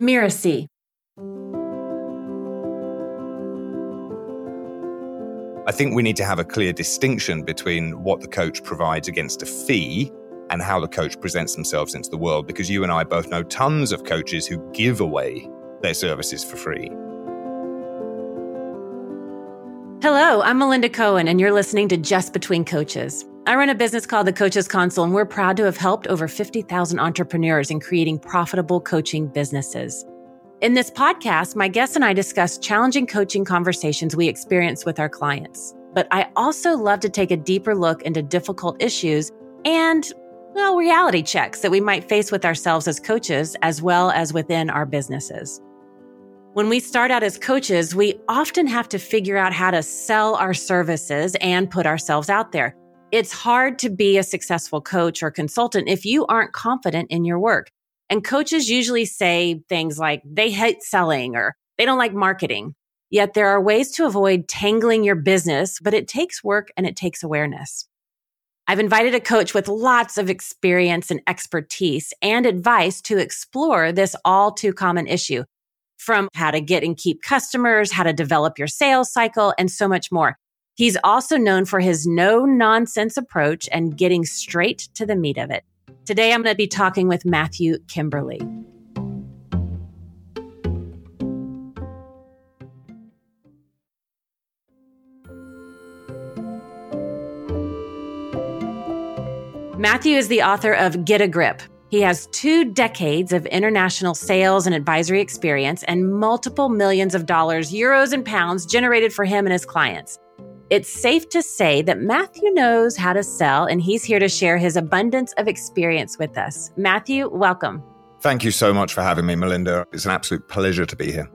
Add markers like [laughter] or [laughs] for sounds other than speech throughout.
Miracy. I think we need to have a clear distinction between what the coach provides against a fee and how the coach presents themselves into the world because you and I both know tons of coaches who give away their services for free. Hello, I'm Melinda Cohan, and you're listening to Just Between Coaches. I run a business called the Coaches Console, and we're proud to have helped over 50,000 entrepreneurs in creating profitable coaching businesses. In this podcast, my guests and I discuss challenging coaching conversations we experience with our clients. But I also love to take a deeper look into difficult issues and well, reality checks that we might face with ourselves as coaches as well as within our businesses. When we start out as coaches, we often have to figure out how to sell our services and put ourselves out there. It's hard to be a successful coach or consultant if you aren't confident in your work. And coaches usually say things like they hate selling or they don't like marketing. Yet there are ways to avoid tangling your business, but it takes work and it takes awareness. I've invited a coach with lots of experience and expertise and advice to explore this all too common issue from how to get and keep customers, how to develop your sales cycle, and so much more. He's also known for his no nonsense approach and getting straight to the meat of it. Today, I'm going to be talking with Matthew Kimberley. Matthew is the author of Get a Grip. He has two decades of international sales and advisory experience and multiple millions of dollars, euros, and pounds generated for him and his clients. It's safe to say that Matthew knows how to sell, and he's here to share his abundance of experience with us. Matthew, welcome. Thank you so much for having me, Melinda. It's an absolute pleasure to be here.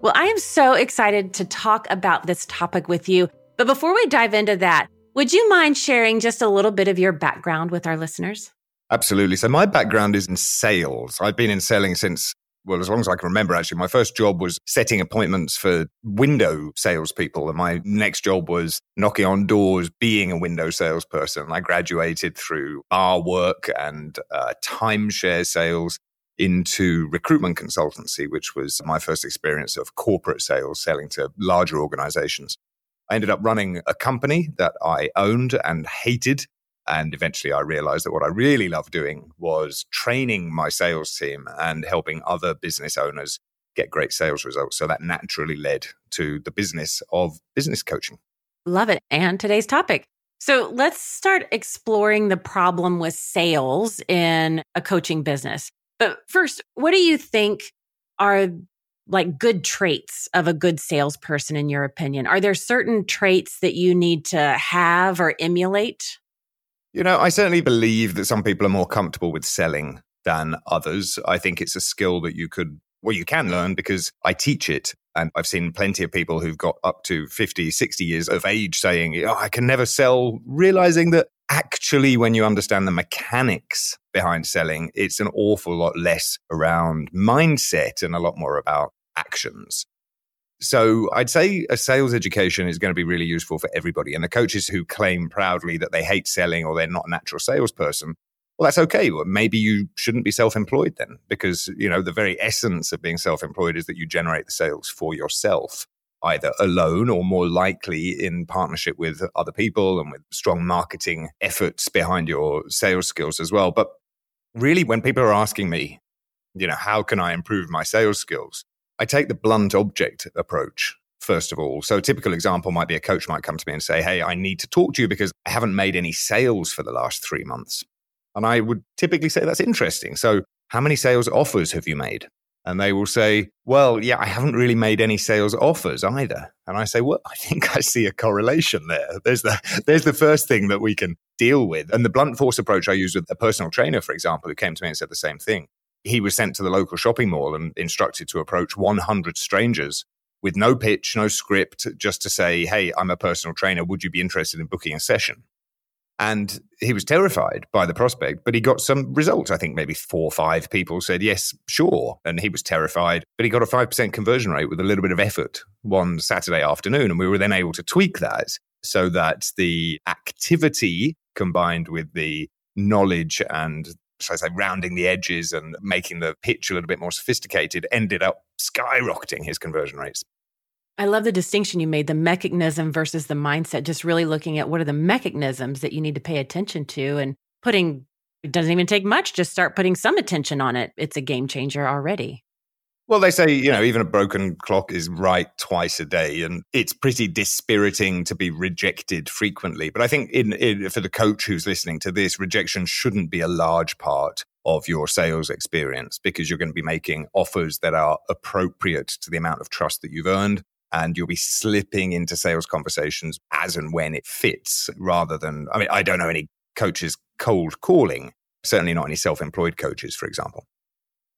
Well, I am so excited to talk about this topic with you. But before we dive into that, would you mind sharing just a little bit of your background with our listeners? Absolutely. So, my background is in sales. I've been in selling since, well, as long as I can remember, actually. My first job was setting appointments for window salespeople. And my next job was knocking on doors, being a window salesperson. I graduated through our work and uh, timeshare sales into recruitment consultancy, which was my first experience of corporate sales, selling to larger organizations. I ended up running a company that I owned and hated. And eventually I realized that what I really loved doing was training my sales team and helping other business owners get great sales results. So that naturally led to the business of business coaching. Love it. And today's topic. So let's start exploring the problem with sales in a coaching business. But first, what do you think are like good traits of a good salesperson in your opinion? Are there certain traits that you need to have or emulate? You know, I certainly believe that some people are more comfortable with selling than others. I think it's a skill that you could, well, you can learn because I teach it. And I've seen plenty of people who've got up to 50, 60 years of age saying, oh, I can never sell, realizing that actually, when you understand the mechanics behind selling, it's an awful lot less around mindset and a lot more about actions. So I'd say a sales education is going to be really useful for everybody. And the coaches who claim proudly that they hate selling or they're not a natural salesperson, well, that's okay. Well, maybe you shouldn't be self-employed then, because you know the very essence of being self-employed is that you generate the sales for yourself either alone or more likely in partnership with other people and with strong marketing efforts behind your sales skills as well. But really, when people are asking me, you know, how can I improve my sales skills? I take the blunt object approach first of all. So a typical example might be a coach might come to me and say, Hey, I need to talk to you because I haven't made any sales for the last three months. And I would typically say that's interesting. So how many sales offers have you made? And they will say, well, yeah, I haven't really made any sales offers either. And I say, well, I think I see a correlation there. There's the, there's the first thing that we can deal with. And the blunt force approach I use with a personal trainer, for example, who came to me and said the same thing. He was sent to the local shopping mall and instructed to approach 100 strangers with no pitch, no script, just to say, hey, I'm a personal trainer. Would you be interested in booking a session? And he was terrified by the prospect, but he got some results. I think maybe four or five people said, yes, sure. And he was terrified, but he got a 5% conversion rate with a little bit of effort one Saturday afternoon. And we were then able to tweak that so that the activity combined with the knowledge and should I say, rounding the edges and making the pitch a little bit more sophisticated, ended up skyrocketing his conversion rates. I love the distinction you made the mechanism versus the mindset, just really looking at what are the mechanisms that you need to pay attention to and putting, it doesn't even take much, just start putting some attention on it. It's a game changer already. Well, they say, you know, even a broken clock is right twice a day. And it's pretty dispiriting to be rejected frequently. But I think in, in, for the coach who's listening to this, rejection shouldn't be a large part of your sales experience because you're going to be making offers that are appropriate to the amount of trust that you've earned and you'll be slipping into sales conversations as and when it fits rather than, I mean, I don't know any coaches cold calling, certainly not any self employed coaches, for example.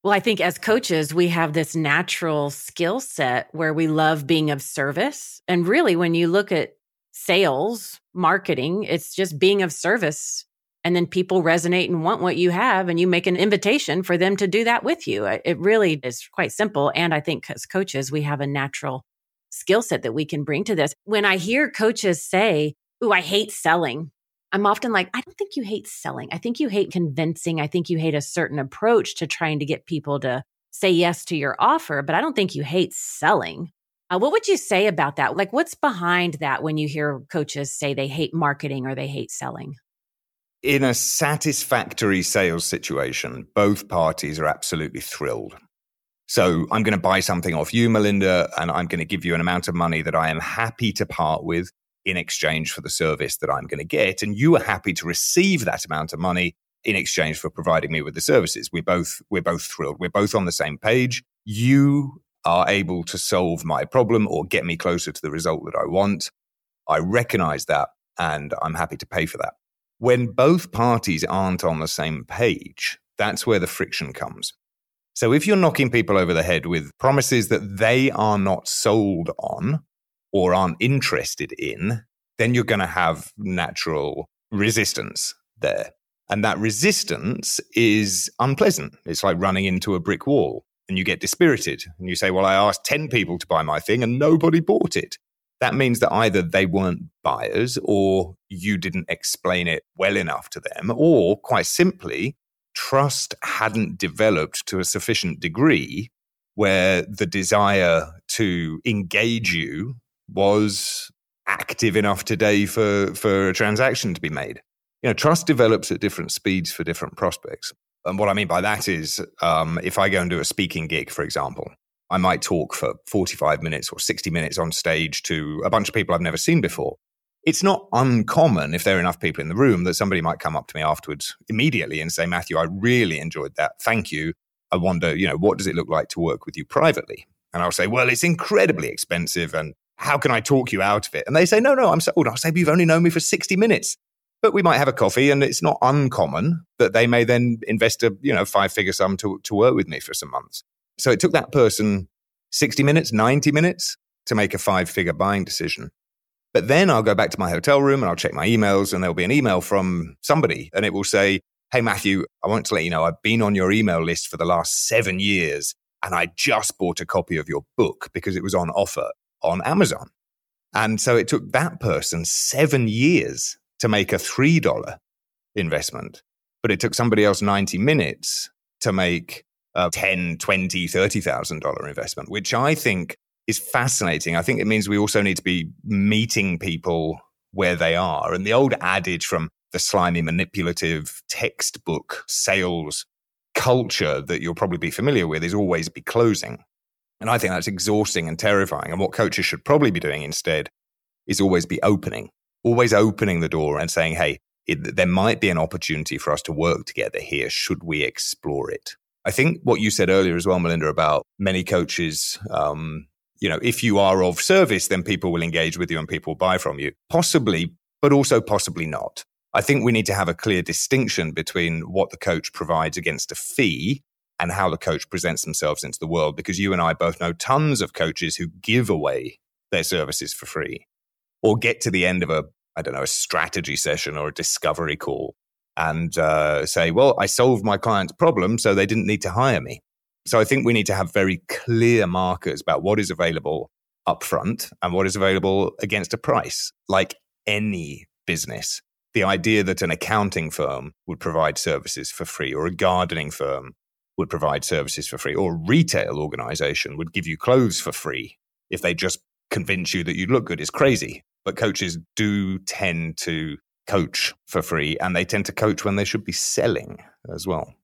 Well, I think as coaches, we have this natural skill set where we love being of service. And really, when you look at sales, marketing, it's just being of service. And then people resonate and want what you have, and you make an invitation for them to do that with you. It really is quite simple. And I think as coaches, we have a natural skill set that we can bring to this. When I hear coaches say, Ooh, I hate selling, I'm often like, I don't think you hate selling. I think you hate convincing. I think you hate a certain approach to trying to get people to say yes to your offer, but I don't think you hate selling. Uh, what would you say about that? Like, what's behind that when you hear coaches say they hate marketing or they hate selling? In a satisfactory sales situation, both parties are absolutely thrilled. So I'm going to buy something off you, Melinda, and I'm going to give you an amount of money that I am happy to part with in exchange for the service that I'm going to get. And you are happy to receive that amount of money in exchange for providing me with the services. We're both, we're both thrilled. We're both on the same page. You are able to solve my problem or get me closer to the result that I want. I recognize that and I'm happy to pay for that. When both parties aren't on the same page, that's where the friction comes. So if you're knocking people over the head with promises that they are not sold on or aren't interested in, then you're going to have natural resistance there. And that resistance is unpleasant. It's like running into a brick wall and you get dispirited and you say, Well, I asked 10 people to buy my thing and nobody bought it. That means that either they weren't buyers or you didn't explain it well enough to them, or quite simply, trust hadn't developed to a sufficient degree where the desire to engage you was active enough today for, for a transaction to be made. You know, trust develops at different speeds for different prospects. And what I mean by that is um, if I go and do a speaking gig, for example, I might talk for 45 minutes or 60 minutes on stage to a bunch of people I've never seen before it's not uncommon if there are enough people in the room that somebody might come up to me afterwards immediately and say, Matthew, I really enjoyed that. Thank you. I wonder, you know, what does it look like to work with you privately? And I'll say, well, it's incredibly expensive. And how can I talk you out of it? And they say, no, no, I'm sold. I'll say, you've only known me for 60 minutes. But we might have a coffee and it's not uncommon that they may then invest a, you know, five figure sum to, to work with me for some months. So it took that person 60 minutes, 90 minutes to make a five figure buying decision. But then I'll go back to my hotel room and I'll check my emails and there'll be an email from somebody and it will say, Hey, Matthew, I want to let you know I've been on your email list for the last seven years and I just bought a copy of your book because it was on offer on Amazon. And so it took that person seven years to make a $3 investment, but it took somebody else 90 minutes to make a 10, 20, $30,000 investment, which I think is fascinating. I think it means we also need to be meeting people where they are. And the old adage from the slimy, manipulative textbook sales culture that you'll probably be familiar with is always be closing. And I think that's exhausting and terrifying. And what coaches should probably be doing instead is always be opening, always opening the door and saying, hey, it, there might be an opportunity for us to work together here. Should we explore it? I think what you said earlier as well, Melinda, about many coaches um, you know, if you are of service, then people will engage with you and people buy from you. Possibly, but also possibly not. I think we need to have a clear distinction between what the coach provides against a fee and how the coach presents themselves into the world, because you and I both know tons of coaches who give away their services for free or get to the end of a, I don't know, a strategy session or a discovery call and uh, say, well, I solved my client's problem, so they didn't need to hire me. So I think we need to have very clear markers about what is available upfront and what is available against a price, like any business. the idea that an accounting firm would provide services for free or a gardening firm would provide services for free or a retail organization would give you clothes for free if they just convince you that you look good is crazy. But coaches do tend to coach for free and they tend to coach when they should be selling as well.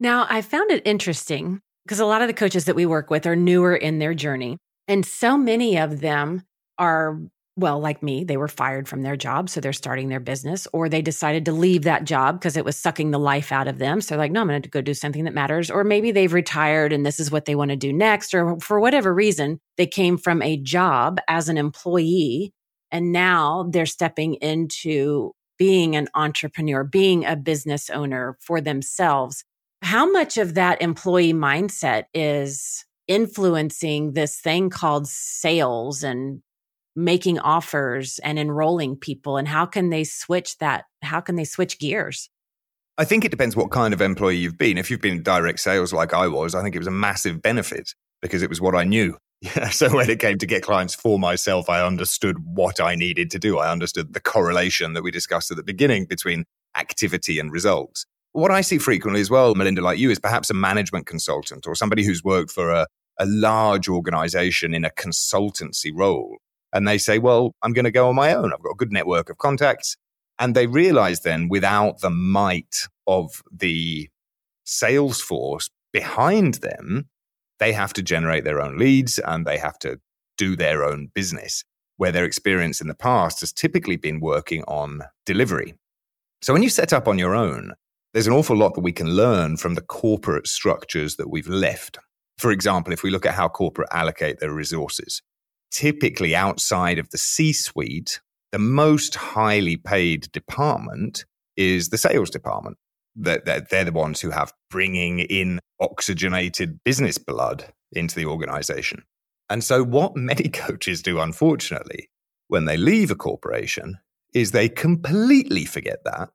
Now, I found it interesting because a lot of the coaches that we work with are newer in their journey. And so many of them are, well, like me, they were fired from their job. So they're starting their business, or they decided to leave that job because it was sucking the life out of them. So like, no, I'm going to go do something that matters. Or maybe they've retired and this is what they want to do next. Or for whatever reason, they came from a job as an employee and now they're stepping into being an entrepreneur, being a business owner for themselves. How much of that employee mindset is influencing this thing called sales and making offers and enrolling people? And how can they switch that? How can they switch gears? I think it depends what kind of employee you've been. If you've been direct sales like I was, I think it was a massive benefit because it was what I knew. [laughs] So when it came to get clients for myself, I understood what I needed to do. I understood the correlation that we discussed at the beginning between activity and results. What I see frequently as well, Melinda, like you, is perhaps a management consultant or somebody who's worked for a, a large organization in a consultancy role. And they say, well, I'm going to go on my own. I've got a good network of contacts. And they realize then without the might of the sales force behind them, they have to generate their own leads and they have to do their own business, where their experience in the past has typically been working on delivery. So when you set up on your own, there's an awful lot that we can learn from the corporate structures that we've left. For example, if we look at how corporate allocate their resources, typically outside of the C suite, the most highly paid department is the sales department they're, they're the ones who have bringing in oxygenated business blood into the organization. And so, what [laughs] many coaches do, unfortunately, when they leave a corporation, is they completely forget that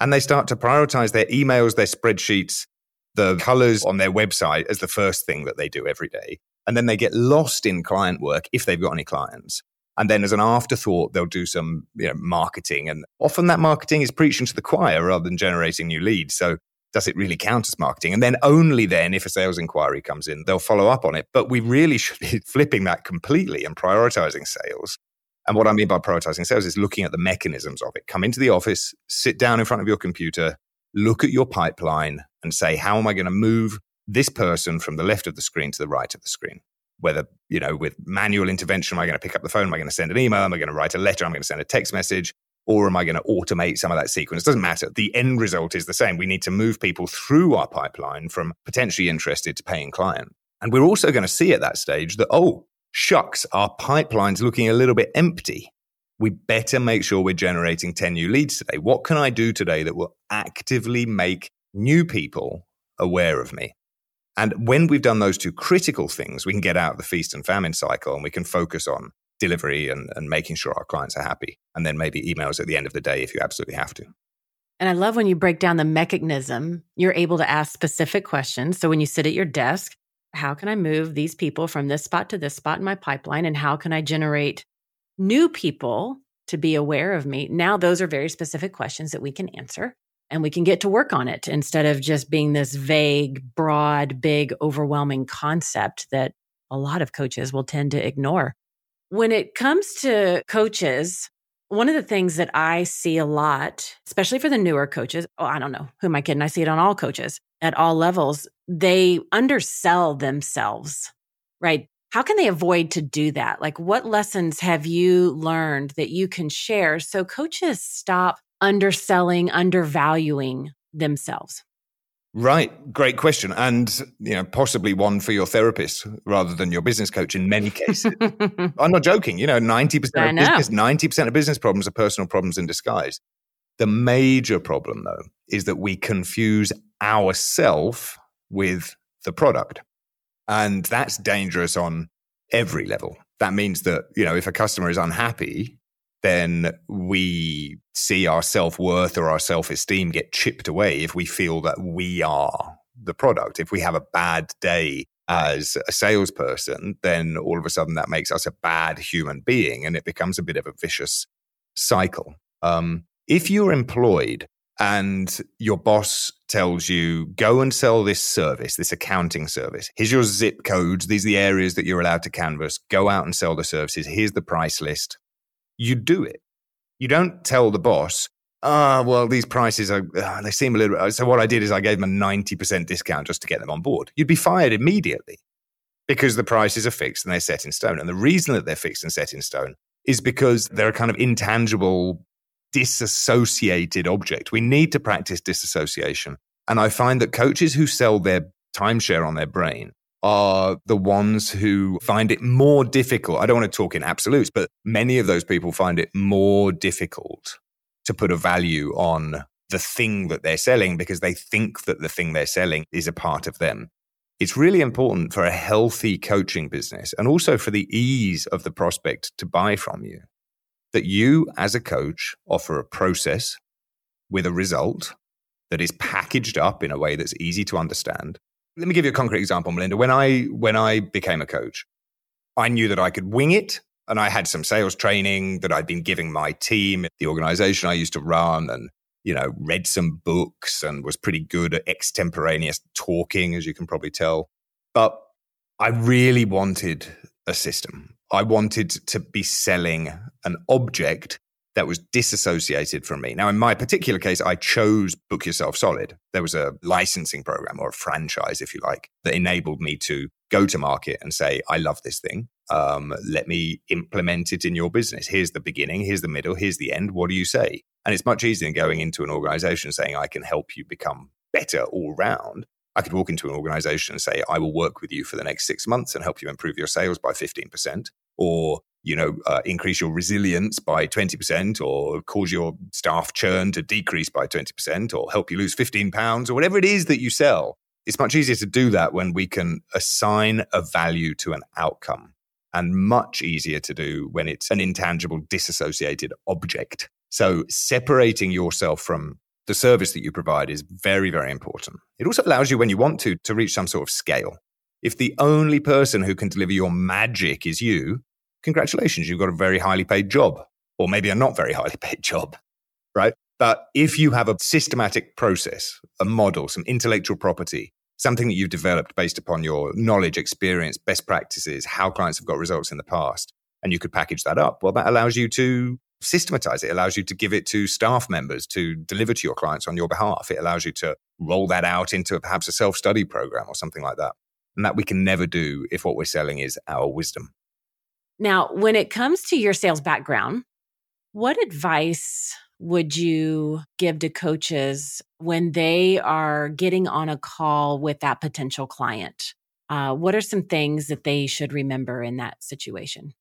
and they start to prioritize their emails, their spreadsheets, the colors on their website as the first thing that they do every day. And then they get lost in client work if they've got any clients. And then as an afterthought, they'll do some you know, marketing. And often that marketing is preaching to the choir rather than generating new leads. So does it really count as marketing? And then only then, if a sales inquiry comes in, they'll follow up on it. But we really [laughs] should be flipping that completely and prioritizing sales. And what I mean by prioritizing sales is looking at the mechanisms of it. Come into the office, sit down in front of your computer, look at your pipeline and say, how am I going to move this person from the left of the screen to the right of the screen? whether, you know, with manual intervention, am I going to pick up the phone? Am I going to send an email? Am I going to write a letter? Am I going to send a text message? Or am I going to automate some of that sequence? It doesn't matter. The end result is the same. We need to move people through our pipeline from potentially interested to paying client. And we're also going to see at that stage that, oh, shucks, our pipeline's looking a little bit empty. We better make sure we're generating 10 new leads today. What can I do today that will actively make new people aware of me? And when we've done those two critical things, we can get out of the feast and famine cycle and we can focus on delivery and, and making sure our clients are happy. And then maybe emails at the end of the day if you absolutely have to. And I love when you break down the mechanism, you're able to ask specific questions. So when you sit at your desk, how can I move these people from this spot to this spot in my pipeline? And how can I generate new people to be aware of me? Now, those are very specific questions that we can answer and we can get to work on it instead of just being this vague, broad, big, overwhelming concept that a lot of coaches will tend to ignore. When it comes to coaches, one of the things that I see a lot, especially for the newer coaches, oh, I don't know, who am I kidding? I see it on all coaches at all levels. They undersell themselves, right? How can they avoid to do that? Like, what lessons have you learned that you can share so coaches stop underselling, undervaluing themselves? Right. Great question. And, you know, possibly one for your therapist rather than your business coach in many cases. [laughs] I'm not joking. You know, 90% of know. business, 90% of business problems are personal problems in disguise. The major problem though is that we confuse ourself with the product. And that's dangerous on every level. That means that, you know, if a customer is unhappy, then we see our self worth or our self esteem get chipped away if we feel that we are the product. If we have a bad day as a salesperson, then all of a sudden that makes us a bad human being and it becomes a bit of a vicious cycle. Um, If you're employed and your boss tells you, go and sell this service, this accounting service. Here's your zip codes. These are the areas that you're allowed to canvas. Go out and sell the services. Here's the price list. You do it. You don't tell the boss, ah, oh, well, these prices are, uh, they seem a little. So what I did is I gave them a 90% discount just to get them on board. You'd be fired immediately because the prices are fixed and they're set in stone. And the reason that they're fixed and set in stone is because they're a kind of intangible disassociated object. We need to practice disassociation. And I find that coaches who sell their timeshare on their brain are the ones who find it more difficult. I don't want to talk in absolutes, but many of those people find it more difficult to put a value on the thing that they're selling because they think that the thing they're selling is a part of them. It's really important for a healthy coaching business and also for the ease of the prospect to buy from you that you, as a coach, offer a process with a result that is packaged up in a way that's easy to understand. Let me give you a concrete example, Melinda. When I when I became a coach, I knew that I could wing it, and I had some sales training that I'd been giving my team, at the organization I used to run, and you know, read some books and was pretty good at extemporaneous talking, as you can probably tell. But I really wanted a system. I wanted to be selling an object that was disassociated from me. Now, in my particular case, I chose Book Yourself Solid. There was a licensing program or a franchise, if you like, that enabled me to go to market and say, I love this thing. Um, let me implement it in your business. Here's the beginning, here's the middle, here's the end. What do you say? And it's much easier than going into an organization saying, I can help you become better all round. I could walk into an organization and say, I will work with you for the next six months and help you improve your sales by 15%, or, you know, uh, increase your resilience by 20%, or cause your staff churn to decrease by 20%, or help you lose 15 pounds, or whatever it is that you sell. It's much easier to do that when we can assign a value to an outcome, and much easier to do when it's an intangible, disassociated object. So separating yourself from the service that you provide is very, very important. It also allows you, when you want to, to reach some sort of scale. If the only person who can deliver your magic is you, congratulations, you've got a very highly paid job, or maybe a not very highly [laughs] paid job, right? But if you have a systematic process, a model, some intellectual property, something that you've developed based upon your knowledge, experience, best practices, how clients have got results in the past, and you could package that up, well, that allows you to systematize it. allows you to give it to staff members to deliver to your clients on your behalf. It allows you to roll that out into perhaps a self study program or something like that. And that we can never do if what we're selling is our wisdom. Now, when it comes to your sales background, what advice would you give to coaches when they are getting on a call with that potential client? Uh, what are some things that they should remember in that situation?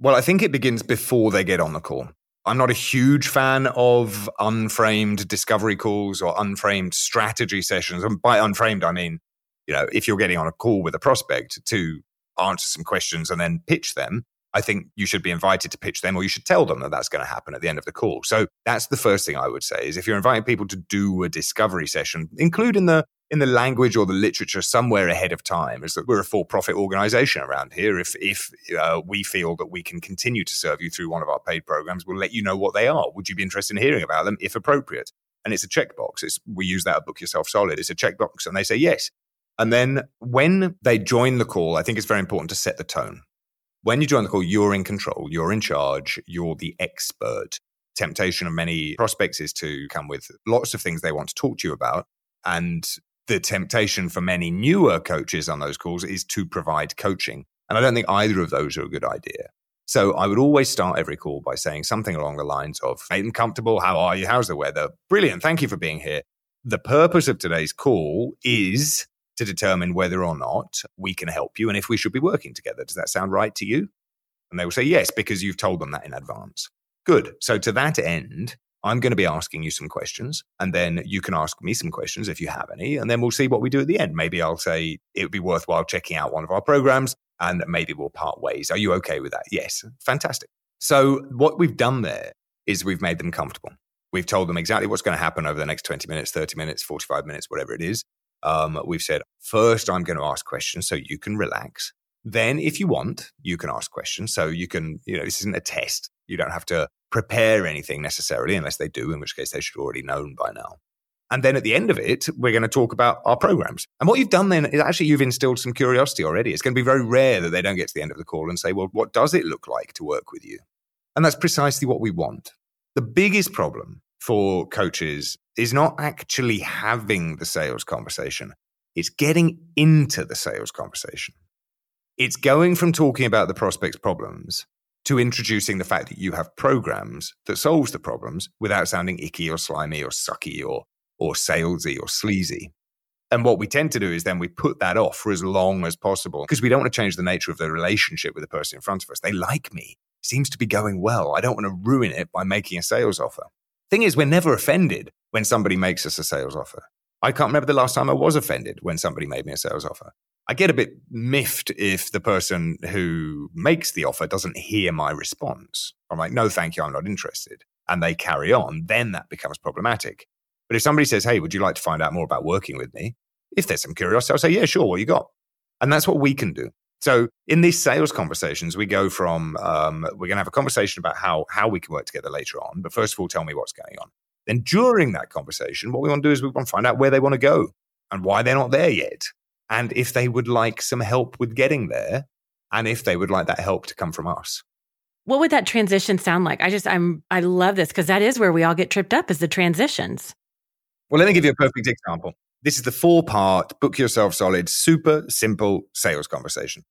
Well, I think it begins before they get on the call. I'm not a huge fan of unframed discovery calls or unframed strategy sessions. And by unframed, I mean, you know, if you're getting on a call with a prospect to answer some questions and then pitch them, I think you should be invited to pitch them or you should tell them that that's going to happen at the end of the call. So that's the first thing I would say is if you're inviting people to do a discovery session, include in the in the language or the literature somewhere ahead of time is that we're a for-profit organization around here. If if uh, we feel that we can continue to serve you through one of our paid programs, we'll let you know what they are. Would you be interested in hearing about them if appropriate? And it's a checkbox. It's we use that at Book Yourself Solid. It's a checkbox, and they say yes. And then when they join the call, I think it's very important to set the tone. When you join the call, you're in control, you're in charge, you're the expert. Temptation of many prospects is to come with lots of things they want to talk to you about. And the temptation for many newer coaches on those calls is to provide coaching. And I don't think either of those are a good idea. So I would always start every call by saying something along the lines of, make them comfortable. How are you? How's the weather? Brilliant. Thank you for being here. The purpose of today's call is to determine whether or not we can help you and if we should be working together. Does that sound right to you? And they will say yes, because you've told them that in advance. Good. So to that end, I'm going to be asking you some questions, and then you can ask me some questions if you have any, and then we'll see what we do at the end. Maybe I'll say it would be worthwhile checking out one of our programs, and maybe we'll part ways. Are you okay with that? Yes. Fantastic. So, what we've done there is we've made them comfortable. We've told them exactly what's going to happen over the next 20 minutes, 30 minutes, 45 minutes, whatever it is. Um, we've said, first, I'm going to ask questions so you can relax. Then, if you want, you can ask questions. So you can, you know, this isn't a test. You don't have to prepare anything necessarily, unless they do, in which case they should already known by now. And then at the end of it, we're going to talk about our programs. And what you've done then is actually you've instilled some curiosity already. It's going to be very rare that they don't get to the end of the call and say, well, what does it look like to work with you? And that's precisely what we want. The biggest problem for coaches is not actually having the sales conversation, it's getting into the sales conversation. It's going from talking about the prospect's problems to introducing the fact that you have programs that solves the problems without sounding icky or slimy or sucky or or salesy or sleazy. And what we tend to do is then we put that off for as long as possible because we don't want to change the nature of the relationship with the person in front of us. They like me. Seems to be going well. I don't want to ruin it by making a sales offer. Thing is, we're never offended when somebody makes us a sales offer. I can't remember the last time I was offended when somebody made me a sales offer. I get a bit miffed if the person who makes the offer doesn't hear my response. I'm like, no, thank you, I'm not interested. And they carry on, then that becomes problematic. But if somebody says, hey, would you like to find out more about working with me? If there's some curiosity, I'll say, yeah, sure, what you got? And that's what we can do. So in these sales conversations, we go from um, we're going to have a conversation about how how we can work together later on. But first of all, tell me what's going on. Then during that conversation, what we want to do is we want to find out where they want to go and why they're not there yet, and if they would like some help with getting there, and if they would like that help to come from us. What would that transition sound like? I just I'm I love this because that is where we all get tripped up is the transitions. Well, let me give you a perfect example. This is the four part, book yourself solid, super simple sales conversation.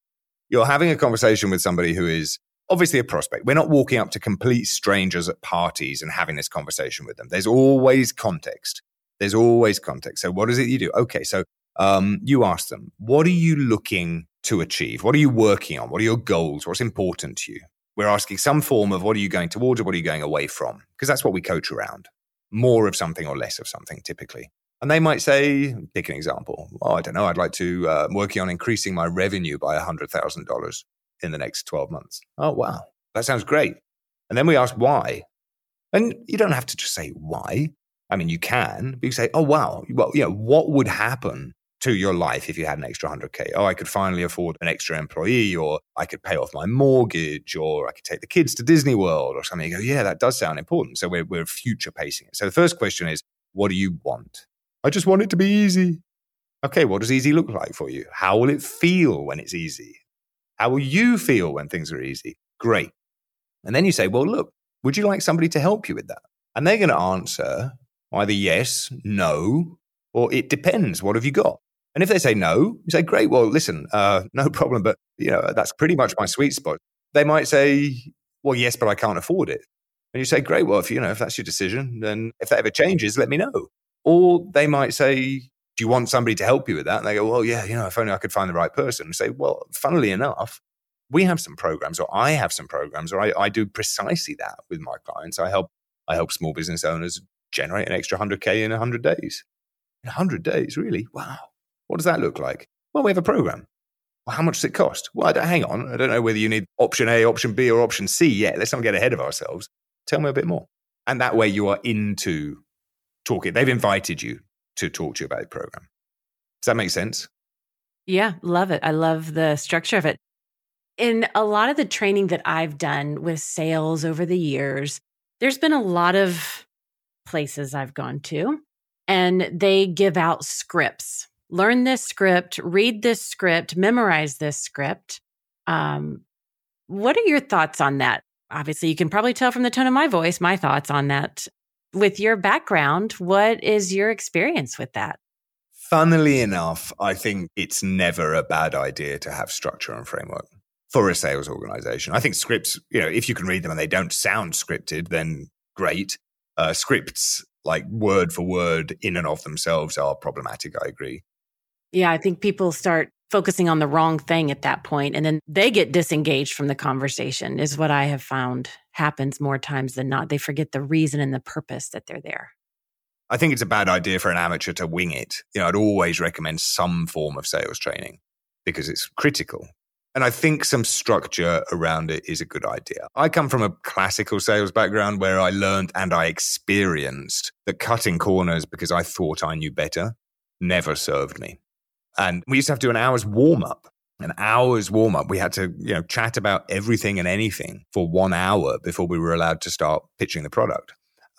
You're having a conversation with somebody who is obviously a prospect. We're not walking up to complete strangers at parties and having this conversation with them. There's always context. There's always context. So, what is it you do? Okay, so um, you ask them, what are you looking to achieve? What are you working on? What are your goals? What's important to you? We're asking some form of what are you going towards or what are you going away from? Because that's what we coach around more of something or less of something typically. And they might say, pick an example. Oh, I don't know. I'd like to uh, working on increasing my revenue by $100,000 in the next 12 months. Oh, wow. That sounds great. And then we ask why. And you don't have to just say why. I mean, you can, but you say, oh, wow. Well, you know, what would happen to your life if you had an extra 100K. Oh, I could finally afford an extra employee, or I could pay off my mortgage, or I could take the kids to Disney World, or something. You go, yeah, that does sound important. So we're, we're future pacing it. So the first question is, what do you want? I just want it to be easy. Okay, what does easy look like for you? How will it feel when it's easy? How will you feel when things are easy? Great. And then you say, well, look, would you like somebody to help you with that? And they're going to answer either yes, no, or it depends. What have you got? And if they say no, you say, great, well, listen, uh, [laughs] no problem, but you know, that's pretty much my sweet spot. They might say, well, yes, but I can't afford it. And you say, great, well, if you know, if that's your decision, then if that ever changes, let me know. Or they might say, do you want somebody to help you with that? And they go, well, yeah, you know, if only I could find the right person. And say, well, funnily enough, we have some programs, or I have some programs, or I, I do precisely that with my clients. I help, I help small business owners generate an extra 100K in 100 days. In 100 days, really? Wow. What does that look like? Well, we have a program. Well, how much does it cost? Well, hang on. I don't know whether you need option A, option B, or option C yet. Let's not get ahead of ourselves. Tell me a bit more. And that way you are into talking. They've invited you to talk to you about the program. Does that make sense? Yeah, love it. I love the structure of it. In a lot of the training that I've done with sales over the years, there's been a lot of places I've gone to, and they give out scripts learn this script, read this script, memorize this script. Um, what are your thoughts on that? Obviously, you can probably tell from the tone of my voice my thoughts on that. With your background, what is your experience with that? Funnily enough, I think it's never a bad idea to have structure and framework for a sales organization. I think scripts, you know, if you can read them and they don't sound scripted, then great. Uh, scripts, like word for word, in and of themselves, are problematic. I agree. Yeah, I think people start focusing on the wrong thing at that point and then they get disengaged from the conversation is what I have found happens more times than not. They forget the reason and the purpose that they're there. I think it's a bad idea for an amateur to wing it. You know, I'd always recommend some form of sales training because it's critical. And I think some structure around it is a good idea. I come from a classical sales background where I learned and I experienced that cutting corners because I thought I knew better never served me. And we used to have to do an hour's warm up. an hour's warm up. We had to, you know, chat about everything and anything for one hour before we were allowed to start pitching the product.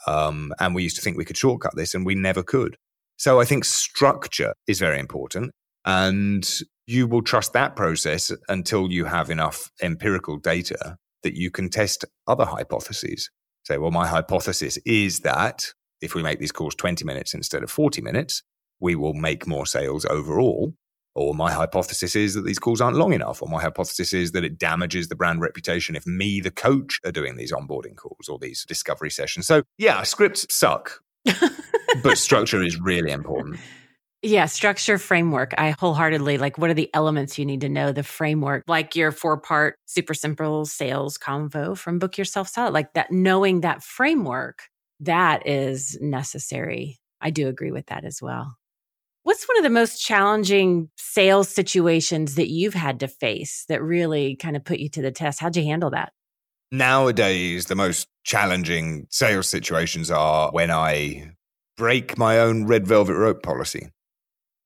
Um, and we used to think we could shortcut this, and we never could. So I think structure is very important. And you will trust that process until you have enough empirical data that you can test other hypotheses. Say, well, my hypothesis is that if we make these calls 20 minutes instead of 40 minutes, we will make more sales overall. Or my hypothesis is that these calls aren't long enough. Or my hypothesis is that it damages the brand reputation if me, the coach, are doing these onboarding calls or these discovery sessions. So, yeah, scripts suck, [laughs] but structure is really important. Yeah, structure framework. I wholeheartedly like what are the elements you need to know the framework, like your four part super simple sales convo from Book Yourself Solid, like that, knowing that framework, that is necessary. I do agree with that as well. What's one of the most challenging sales situations that you've had to face that really kind of put you to the test? How'd you handle that? Nowadays, the most challenging sales situations are when I break my own red velvet rope policy.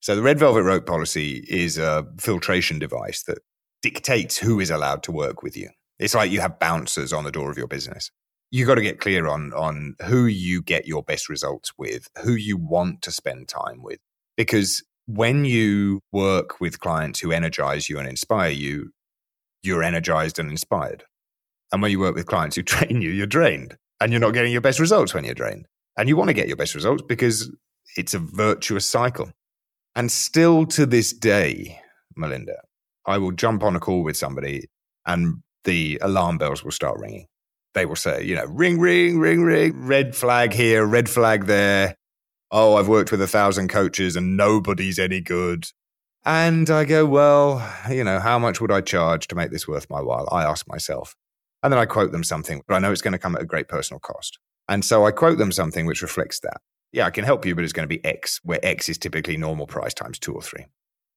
So the red velvet rope policy is a filtration device that dictates who is allowed to work with you. It's like you have bouncers on the door of your business. You've got to get clear on on who you get your best results with, who you want to spend time with. Because when you work with clients who energize you and inspire you, you're energized and inspired. And when you work with clients who [laughs] train you, you're drained and you're not getting your best results when you're drained. And you want to get your best results because it's a virtuous cycle. And still to this day, Melinda, I will jump on a call with somebody and the alarm bells will start ringing. They will say, you know, ring, ring, ring, ring, red flag here, red flag there. Oh, I've worked with a thousand coaches and nobody's any good. And I go, well, you know, how much would I charge to make this worth my while? I ask myself. And then I quote them something, but I know it's going to come at a great personal cost. And so I quote them something which reflects that yeah, I can help you, but it's going to be X, where X is typically normal price times two or three.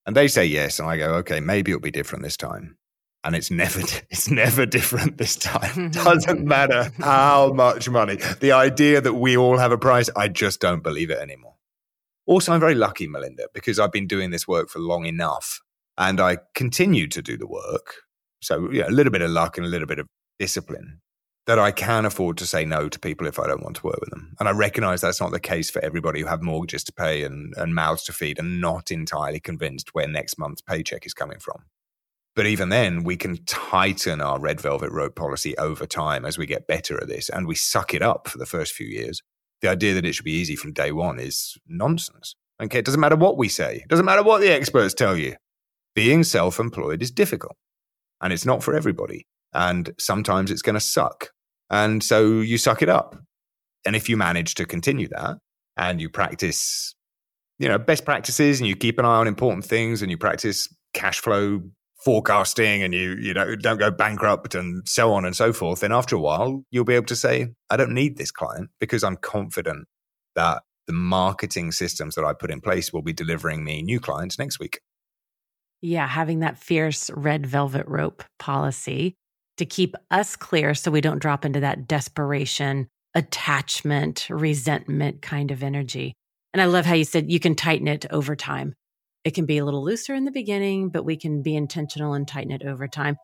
And they say yes. And I go, okay, maybe it'll be different this time. And it's never, [laughs] it's never different this time. [laughs] Doesn't matter how much money. The idea that we all have a price, I just don't believe it anymore. Also, I'm very lucky, Melinda, because I've been doing this work for long enough and I continue to do the work. So, yeah, a little bit of luck and a little bit of discipline that I can afford to say no to people if I don't want to work with them. And I recognize that's not the case for everybody who have mortgages to pay and, and mouths to feed and not entirely convinced where next month's paycheck is coming from. But even then, we can tighten our red velvet rope policy over time as we get better at this and we suck it up for the first few years. The idea that it should be easy from day one is nonsense. Okay, it doesn't matter what we say, it doesn't matter what the experts tell you. Being self employed is difficult and it's not for everybody. And sometimes it's going to suck. And so you suck it up. And if you manage to continue that and you practice, you know, best practices and you keep an eye on important things and you practice cash flow forecasting and you, you know, don't go bankrupt and so on and so forth, then after a while, you'll be able to say, I don't need this client because I'm confident that the marketing systems that I put in place will be delivering me new clients next week. Yeah, having that fierce red velvet rope policy to keep us clear so we don't drop into that desperation, attachment, resentment kind of energy. And I love how you said you can tighten it over time. It can be a little looser in the beginning, but we can be intentional and tighten it over time.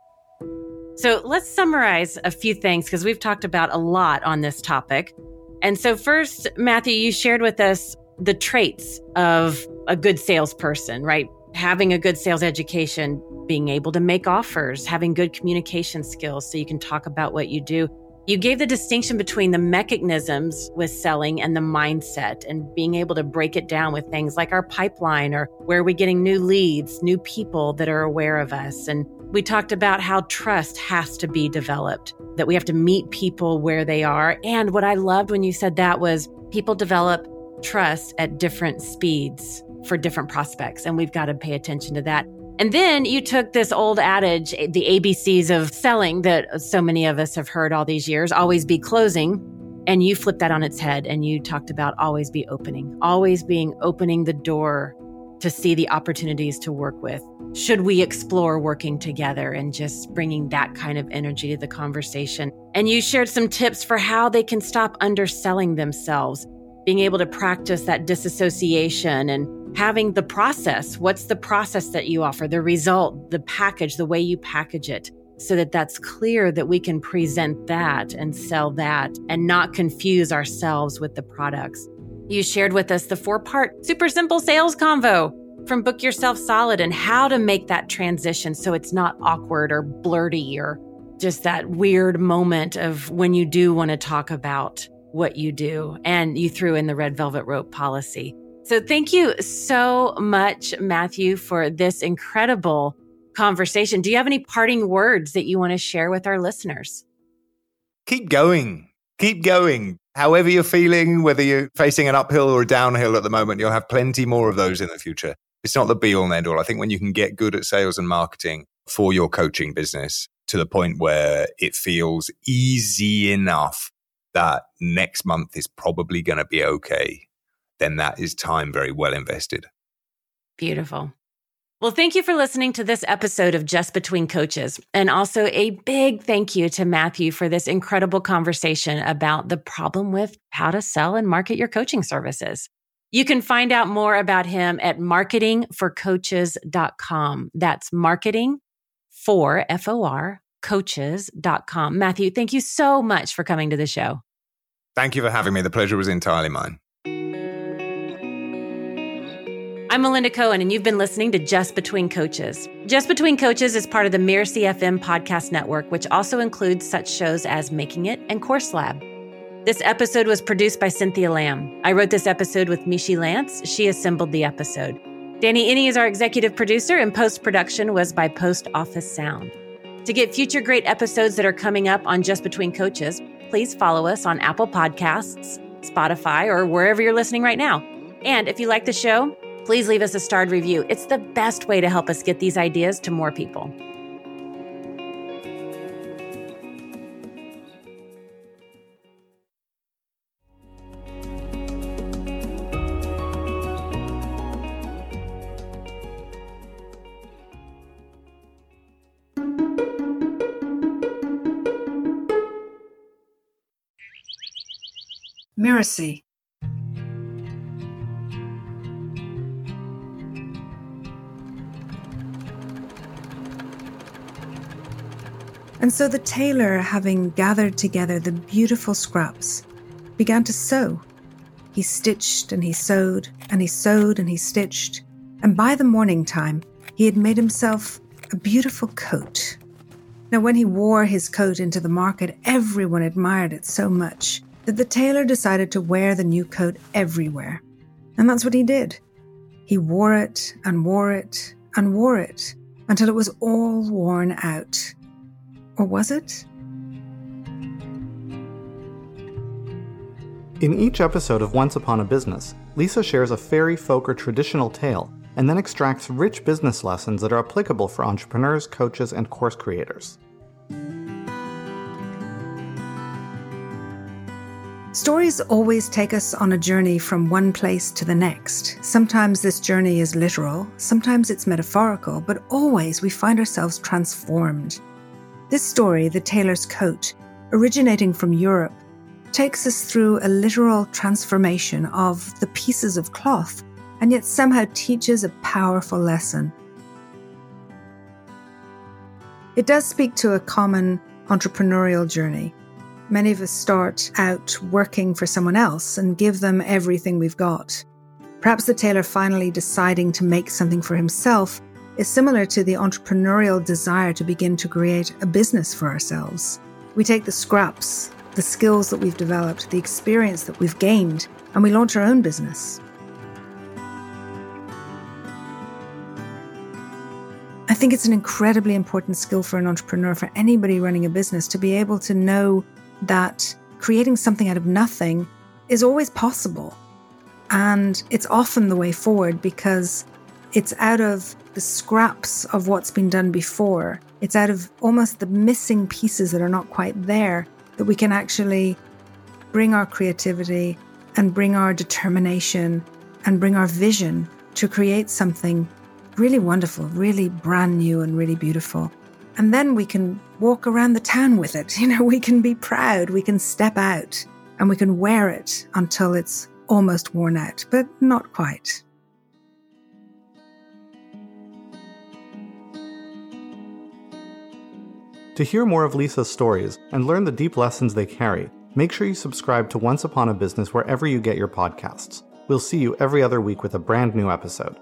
So let's summarize a few things because we've talked about a lot on this topic. And so, first, Matthew, you shared with us the traits of a good salesperson, right? having a good sales education, being able to make offers, having good communication skills so you can talk about what you do. You gave the distinction between the mechanisms with selling and the mindset and being able to break it down with things like our pipeline or where are we getting new leads, new people that are aware of us. And we talked about how trust has to be developed, that we have to meet people where they are. And what I loved when you said that was people develop trust at different speeds for different prospects. And we've got to pay attention to that. And then you took this old adage, eh, the ABCs of selling that so many of us have heard all these years always be closing. And you flipped that on its head and you talked about always be opening, always being opening the door to see the opportunities to work with. Should we explore working together and just bringing that kind of energy to the conversation? And you shared some tips for how they can stop underselling themselves, being able to practice that disassociation and having the process. What's the process that you offer, the result, the package, the way you package it, so that that's clear that we can present that and sell that and not confuse ourselves with the products. You shared with us the four part super simple sales convo from Book Yourself Solid and how to make that transition so it's not awkward or blurty or just that weird moment of when you do want to talk about what you do. And you threw in the red velvet rope policy. So thank you so much, Matthew, for this incredible conversation. Do you have any parting words that you want to share with our listeners? Keep going. Keep going. However you're feeling, whether you're facing an uphill or a downhill at the moment, you'll have plenty more of those in the future. It's not the be all and end all. I think when you can get good at sales and marketing for your coaching business to the point where it feels easy enough that next month is probably going to be okay then that is time very well invested. Beautiful. Well, thank you for listening to this episode of Just Between Coaches. And also a big thank you to Matthew for this incredible conversation about the problem with how to sell and market your coaching services. You can find out more about him at marketingforcoaches.com. That's marketing for F O R coaches.com. Matthew, thank you so much for coming to the show. Thank you for having me. The pleasure was entirely mine. I'm Melinda Cohan, and you've been listening to Just Between Coaches. Just Between Coaches is part of the Mirasee FM podcast network, which also includes such shows as Making It and Course Lab. This episode was produced by Cynthia Lamb. I wrote this episode with Mishi Lance. She assembled the episode. Danny Iny is our executive producer, and post production was by Post Office Sound. To get future great episodes that are coming up on Just Between Coaches, please follow us on Apple Podcasts, Spotify, or wherever you're listening right now. And if you like the show, please leave us a starred review. It's the best way to help us get these ideas to more people. Mirasee And so the tailor, having gathered together the beautiful scraps, began to sew. He stitched and he sewed, and he sewed and he stitched, and by the morning time, he had made himself a beautiful coat. Now, when he wore his coat into the market, everyone admired it so much that the tailor decided to wear the new coat everywhere. And that's what he did. He wore it and wore it and wore it until it was all worn out. Or was it? In each episode of Once Upon a Business, Lisa shares a fairy, folk, or traditional tale and then extracts rich business lessons that are applicable for entrepreneurs, coaches, and course creators. Stories always take us on a journey from one place to the next. Sometimes this journey is literal, sometimes it's metaphorical, but always we find ourselves transformed. This story, The Tailor's Coat, originating from Europe, takes us through a literal transformation of the pieces of cloth and yet somehow teaches a powerful lesson. It does speak to a common entrepreneurial journey. Many of us start out working for someone else and give them everything we've got. Perhaps the tailor finally deciding to make something for himself is similar to the entrepreneurial desire to begin to create a business for ourselves. We take the scraps, the skills that we've developed, the experience that we've gained, and we launch our own business. I think it's an incredibly important skill for an entrepreneur, for anybody running a business, to be able to know that creating something out of nothing is always possible. And it's often the way forward because it's out of the scraps of what's been done before. It's out of almost the missing pieces that are not quite there that we can actually bring our creativity and bring our determination and bring our vision to create something really wonderful, really brand new and really beautiful. And then we can walk around the town with it. [laughs] You know, we can be proud, we can step out and we can wear it until it's almost worn out, but not quite. To hear more of Lisa's stories and learn the deep lessons they carry, make sure you subscribe to Once Upon a Business wherever you get your podcasts. We'll see you every other week with a brand new episode.